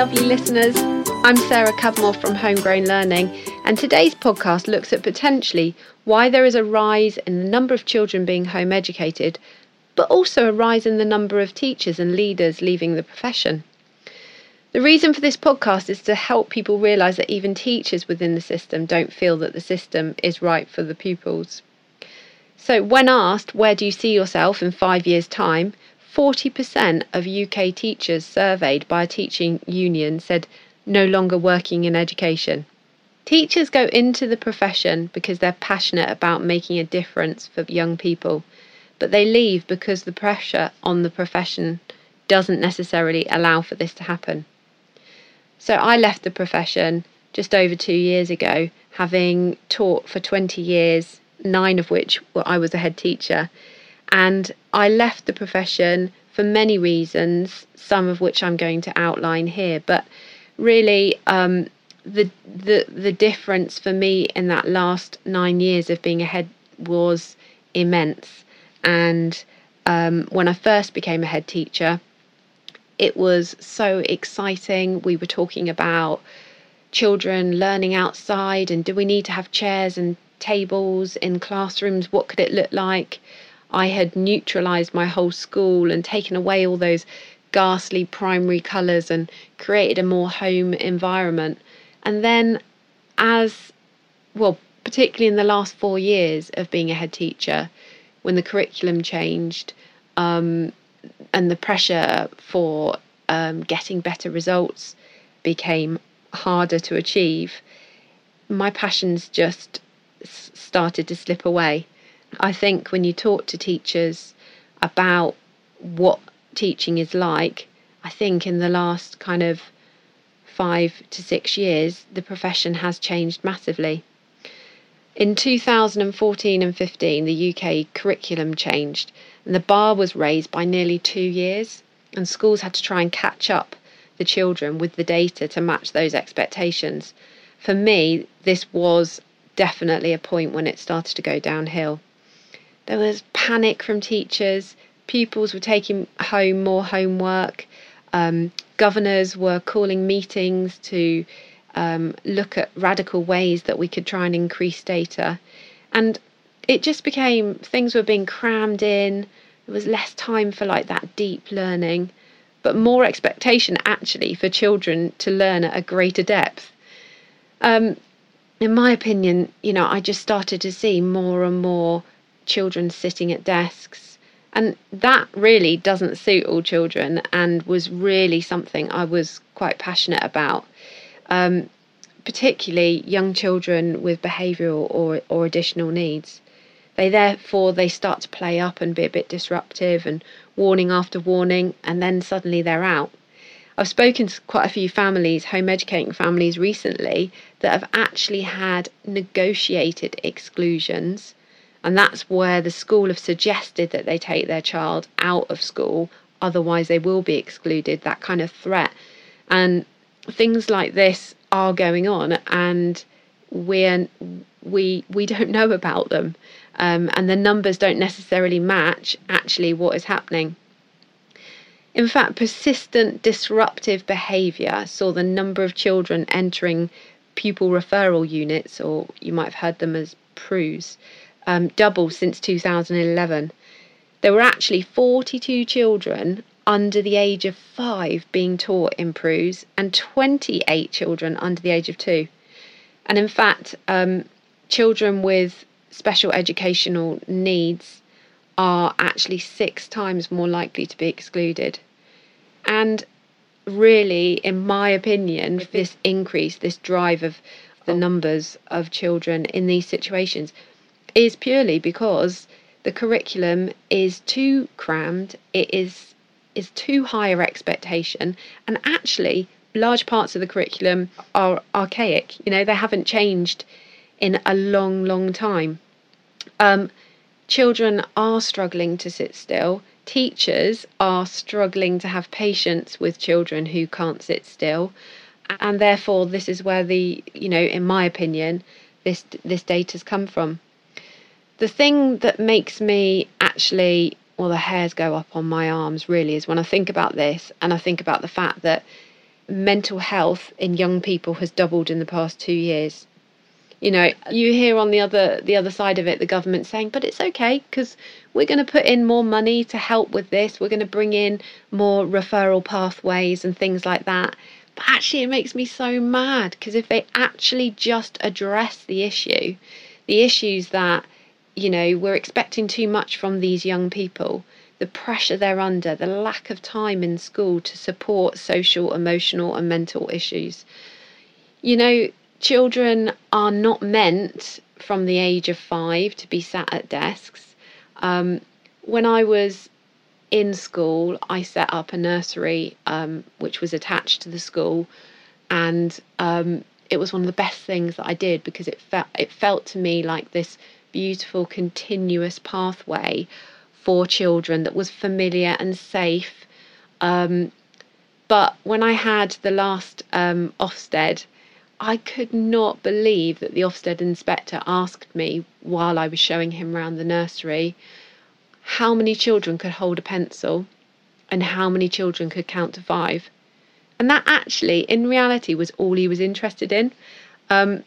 lovely listeners. I'm Sarah Cudmore from Homegrown Learning, and today's podcast looks at potentially why there is a rise in the number of children being home educated, but also a rise in the number of teachers and leaders leaving the profession. The reason for this podcast is to help people realise that even teachers within the system don't feel that the system is right for the pupils. So, when asked, where do you see yourself in five years' time? 40% of UK teachers surveyed by a teaching union said no longer working in education. Teachers go into the profession because they're passionate about making a difference for young people, but they leave because the pressure on the profession doesn't necessarily allow for this to happen. So I left the profession just over two years ago, having taught for 20 years, nine of which I was a head teacher and I left the profession for many reasons, some of which I'm going to outline here. But really, um, the the the difference for me in that last nine years of being a head was immense. And um, when I first became a head teacher, it was so exciting. We were talking about children learning outside and do we need to have chairs and tables in classrooms? What could it look like? I had neutralized my whole school and taken away all those ghastly primary colours and created a more home environment. And then, as well, particularly in the last four years of being a head teacher, when the curriculum changed um, and the pressure for um, getting better results became harder to achieve, my passions just started to slip away. I think when you talk to teachers about what teaching is like, I think in the last kind of five to six years, the profession has changed massively. In 2014 and 15, the UK curriculum changed and the bar was raised by nearly two years, and schools had to try and catch up the children with the data to match those expectations. For me, this was definitely a point when it started to go downhill. There was panic from teachers. Pupils were taking home more homework. Um, governors were calling meetings to um, look at radical ways that we could try and increase data. And it just became things were being crammed in. There was less time for like that deep learning, but more expectation actually for children to learn at a greater depth. Um, in my opinion, you know, I just started to see more and more children sitting at desks. And that really doesn't suit all children and was really something I was quite passionate about. Um, particularly young children with behavioural or, or additional needs. They therefore they start to play up and be a bit disruptive and warning after warning and then suddenly they're out. I've spoken to quite a few families, home educating families recently, that have actually had negotiated exclusions and that's where the school have suggested that they take their child out of school, otherwise, they will be excluded, that kind of threat. And things like this are going on, and we're, we, we don't know about them. Um, and the numbers don't necessarily match actually what is happening. In fact, persistent disruptive behaviour saw the number of children entering pupil referral units, or you might have heard them as PRUs, um, double since 2011. There were actually 42 children under the age of five being taught in PRUs and 28 children under the age of two. And in fact, um, children with special educational needs are actually six times more likely to be excluded. And really, in my opinion, this increase, this drive of the numbers of children in these situations is purely because the curriculum is too crammed, it is is too high a expectation, and actually large parts of the curriculum are archaic. You know, they haven't changed in a long, long time. Um, children are struggling to sit still. Teachers are struggling to have patience with children who can't sit still. And therefore, this is where the, you know, in my opinion, this this data's come from the thing that makes me actually, well, the hairs go up on my arms really is when I think about this and I think about the fact that mental health in young people has doubled in the past two years. You know, you hear on the other the other side of it the government saying, "But it's okay because we're going to put in more money to help with this. We're going to bring in more referral pathways and things like that." But actually, it makes me so mad because if they actually just address the issue, the issues that you know we're expecting too much from these young people the pressure they're under, the lack of time in school to support social, emotional, and mental issues. You know, children are not meant from the age of five to be sat at desks. Um, when I was in school, I set up a nursery um, which was attached to the school, and um, it was one of the best things that I did because it felt it felt to me like this beautiful continuous pathway for children that was familiar and safe. Um, but when I had the last um, Ofsted, I could not believe that the Ofsted inspector asked me while I was showing him around the nursery how many children could hold a pencil and how many children could count to five. And that actually, in reality, was all he was interested in. Um,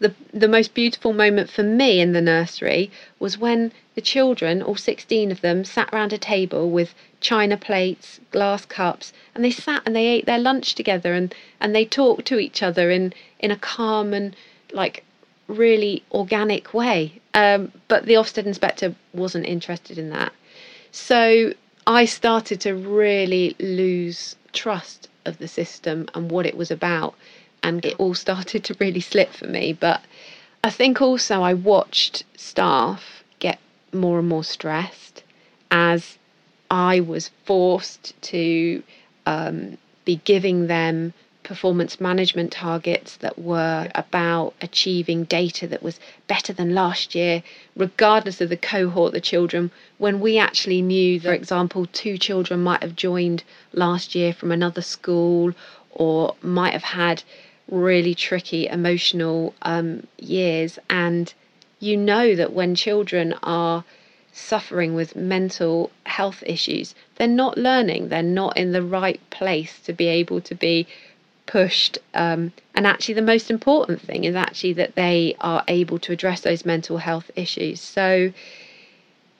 the the most beautiful moment for me in the nursery was when the children, all 16 of them, sat round a table with china plates, glass cups, and they sat and they ate their lunch together and, and they talked to each other in, in a calm and like really organic way. Um, but the Ofsted inspector wasn't interested in that. So I started to really lose trust of the system and what it was about and it all started to really slip for me. But I think also I watched staff get more and more stressed as I was forced to um, be giving them performance management targets that were about achieving data that was better than last year, regardless of the cohort the children, when we actually knew, for example, two children might have joined last year from another school or might have had really tricky emotional um, years. And you know that when children are suffering with mental health issues, they're not learning, they're not in the right place to be able to be pushed. Um, and actually, the most important thing is actually that they are able to address those mental health issues. So,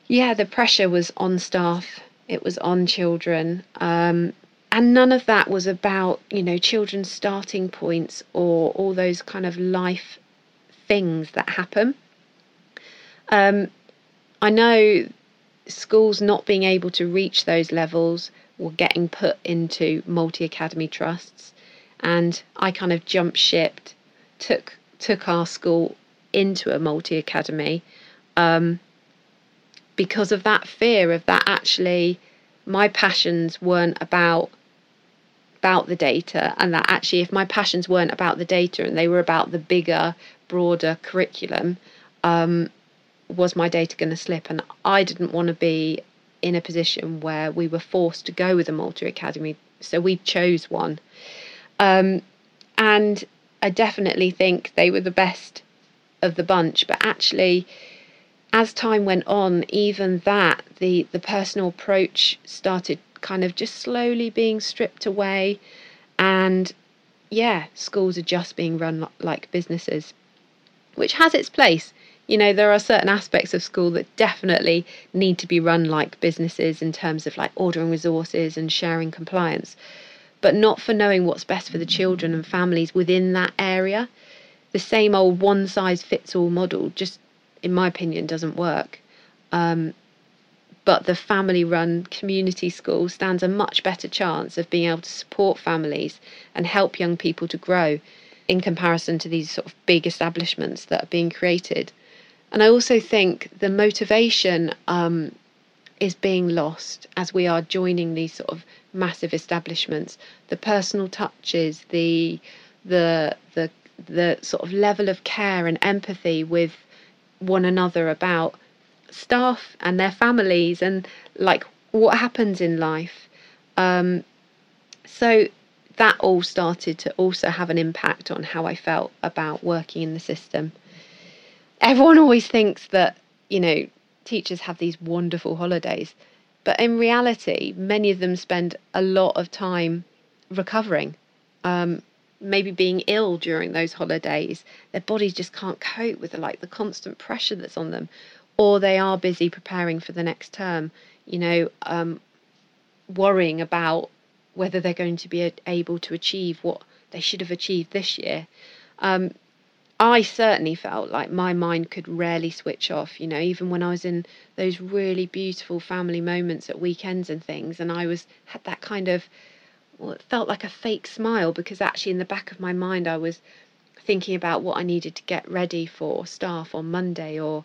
yeah, the pressure was on staff, it was on children. Um, and none of that was about you know children's starting points or all those kind of life things that happen. Um, i know schools not being able to reach those levels were getting put into multi academy trusts. And i kind of jumped shipped took took our school into a multi academy um, because of that fear of that actually my passions weren't about about the data and that actually if my passions weren't about the data and they were about the bigger broader curriculum um, was my data going to slip? And i didn't want to be in a position where we were forced to go with a multi academy so we chose one. Um, and i definitely think they were the best of the bunch but actually as time went on even that the the personal approach started kind of just slowly being stripped away. And yeah, schools are just being run like businesses, which has its place. You know, there are certain aspects of school that definitely need to be run like businesses in terms of like ordering resources and sharing compliance, but not for knowing what's best for the children and families within that area. The same old one size fits all model just, in my opinion, doesn't work. Um, but the family run community school stands a much better chance of being able to support families and help young people to grow in comparison to these sort of big establishments that are being created. And I also think the motivation um, is being lost as we are joining these sort of massive establishments. The personal touches, the the the the sort of level of care and empathy with one another about staff and their families and like what happens in life. Um, so that all started to also have an impact on how I felt about working in the system. Everyone always thinks that, you know, teachers have these wonderful holidays, but in reality, many of them spend a lot of time recovering um, maybe being ill during those holidays. Their bodies just can't cope with the, like the constant pressure that's on them, or they are busy preparing for the next term. You know, um, worrying about whether they're going to be able to achieve what they should have achieved this year. Um, I certainly felt like my mind could rarely switch off, you know, even when I was in those really beautiful family moments at weekends and things, and I was had that kind of well, it felt like a fake smile because actually in the back of my mind I was thinking about what I needed to get ready for staff on Monday or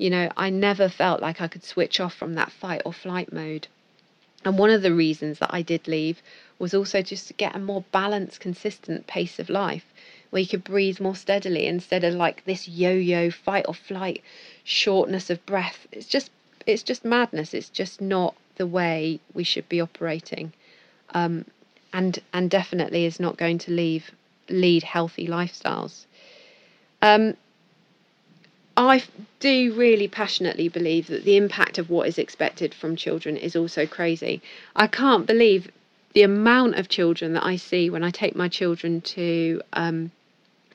you know, I never felt like I could switch off from that fight or flight mode. And one of the reasons that I did leave was also just to get a more balanced, consistent pace of life where you could breathe more steadily instead of like this yo-yo fight or flight shortness of breath. It's just it's just madness. It's just not the way we should be operating. Um, and and definitely is not going to leave lead healthy lifestyles. Um, I do really passionately believe that the impact of what is expected from children is also crazy. I can't believe the amount of children that I see when I take my children to um,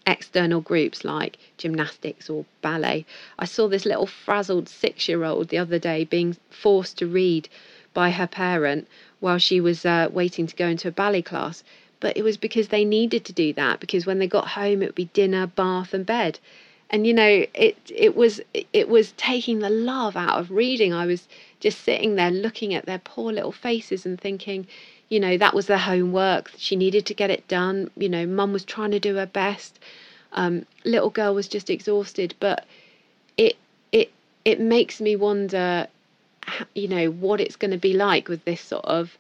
external groups like gymnastics or ballet. I saw this little frazzled six year old the other day being forced to read by her parent while she was uh, waiting to go into a ballet class. But it was because they needed to do that because when they got home it would be dinner, bath, and bed and you know it it was it was taking the love out of reading. I was just sitting there looking at their poor little faces and thinking you know that was their homework. She needed to get it done. You know mum was trying to do her best. Um, little girl was just exhausted. But it it it makes me wonder you know what it's going to be like with this sort of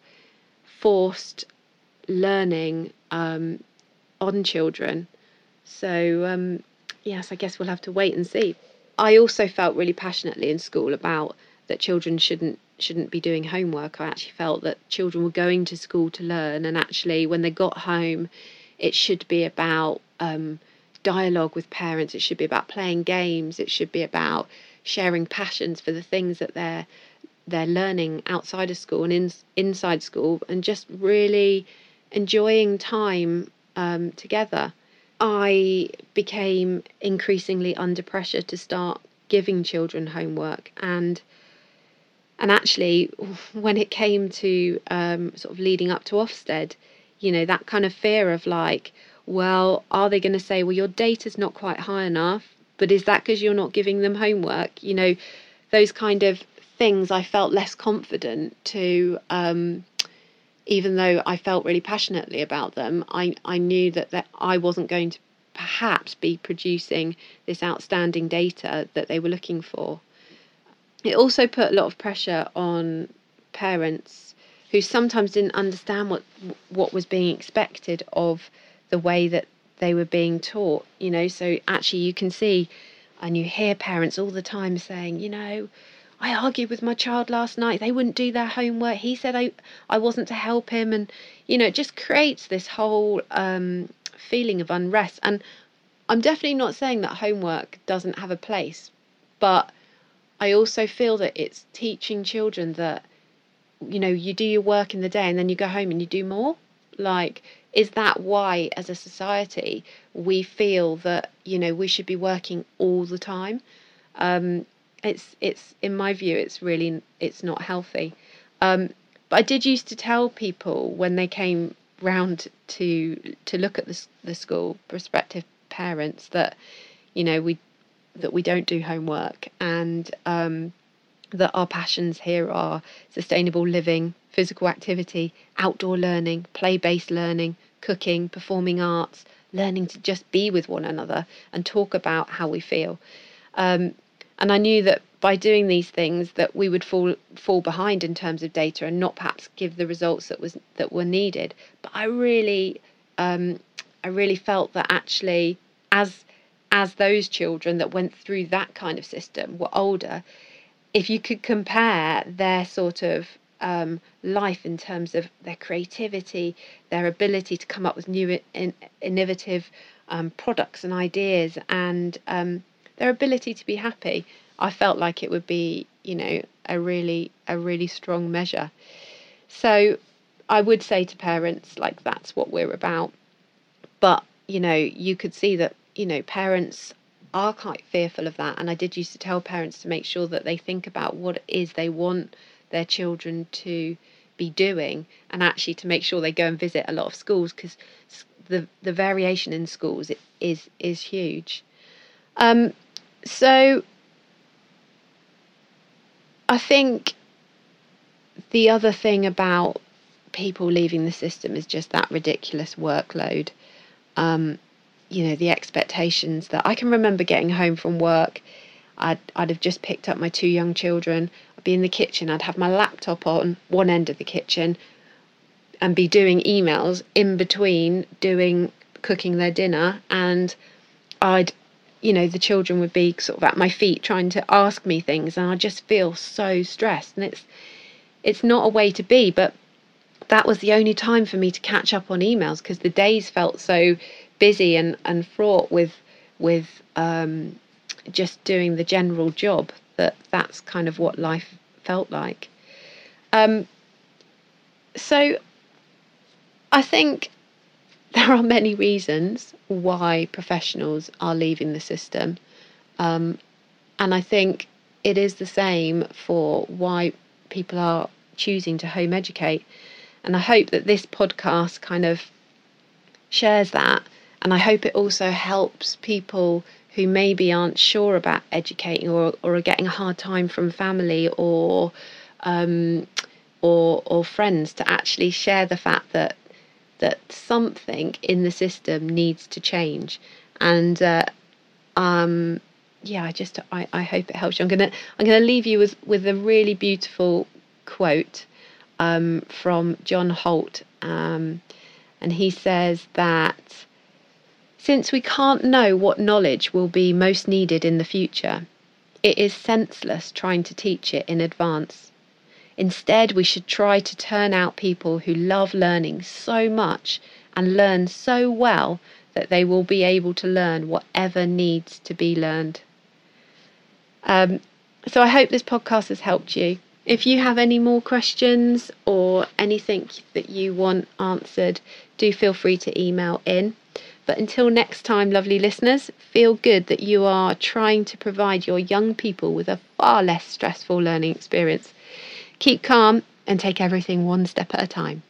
forced learning um, on children. So um, yes, I guess we'll have to wait and see. I also felt really passionately in school about that children shouldn't shouldn't be doing homework. I actually felt that children were going to school to learn, and actually, when they got home, it should be about um, dialogue with parents. It should be about playing games. It should be about sharing passions for the things that they're they're learning outside of school and in, inside school, and just really enjoying time um, together. I became increasingly under pressure to start giving children homework and and actually when it came to um, sort of leading up to Ofsted, you know, that kind of fear of like, well, are they going to say, well, your data's not quite high enough, but is that because you're not giving them homework? You know, those kind of things I felt less confident to um, even though I felt really passionately about them, I, I knew that, that I wasn't going to perhaps be producing this outstanding data that they were looking for. It also put a lot of pressure on parents who sometimes didn't understand what what was being expected of the way that they were being taught. You know, so actually you can see and you hear parents all the time saying, you know, I argued with my child last night. They wouldn't do their homework. He said I I wasn't to help him, and you know, it just creates this whole um, feeling of unrest. And I'm definitely not saying that homework doesn't have a place, but I also feel that it's teaching children that you know you do your work in the day and then you go home and you do more. Like, is that why, as a society, we feel that you know we should be working all the time? Um, it's it's in my view it's really it's not healthy um, but I did used to tell people when they came round to to look at the the school prospective parents that you know we that we don't do homework and um, that our passions here are sustainable living, physical activity, outdoor learning, play based learning, cooking, performing arts, learning to just be with one another and talk about how we feel. Um, and I knew that by doing these things that we would fall fall behind in terms of data and not perhaps give the results that was that were needed. But I really um, I really felt that actually as as those children that went through that kind of system were older, if you could compare their sort of um, life in terms of their creativity, their ability to come up with new in, innovative um, products and ideas, and um, their ability to be happy, I felt like it would be, you know, a really a really strong measure. So I would say to parents like that's what we're about. but you know, you could see that you know parents are quite fearful of that. And I did used to tell parents to make sure that they think about what it is they want their children to be doing, and actually to make sure they go and visit a lot of schools because the the variation in schools is is huge. Um, so I think the other thing about people leaving the system is just that ridiculous workload. Um, you know, the expectations that I can remember getting home from work. I'd, I'd have just picked up my two young children. I'd be in the kitchen. I'd have my laptop on one end of the kitchen and be doing emails in between doing cooking their dinner. And I'd, you know, the children would be sort of at my feet trying to ask me things. And I just feel so stressed. And it's, it's not a way to be, but that was the only time for me to catch up on emails because the days felt so busy and, and fraught with with um, just doing the general job that that's kind of what life felt like. Um, so I think there are many reasons why professionals are leaving the system. Um, and I think it is the same for why people are choosing to home educate. And I hope that this podcast kind of shares that. And I hope it also helps people who maybe aren't sure about educating or, or are getting a hard time from family or um, or or friends to actually share the fact that that something in the system needs to change. And uh, um, yeah, I just I, I hope it helps you. I'm gonna I'm gonna leave you with with a really beautiful quote um, from John Holt, um, and he says that since we can't know what knowledge will be most needed in the future, it is senseless trying to teach it in advance. Instead, we should try to turn out people who love learning so much and learn so well that they will be able to learn whatever needs to be learned. Um, so I hope this podcast has helped you. If you have any more questions or anything that you want answered, do feel free to email in. But until next time, lovely listeners, feel good that you are trying to provide your young people with a far less stressful learning experience. Keep calm and take everything one step at a time.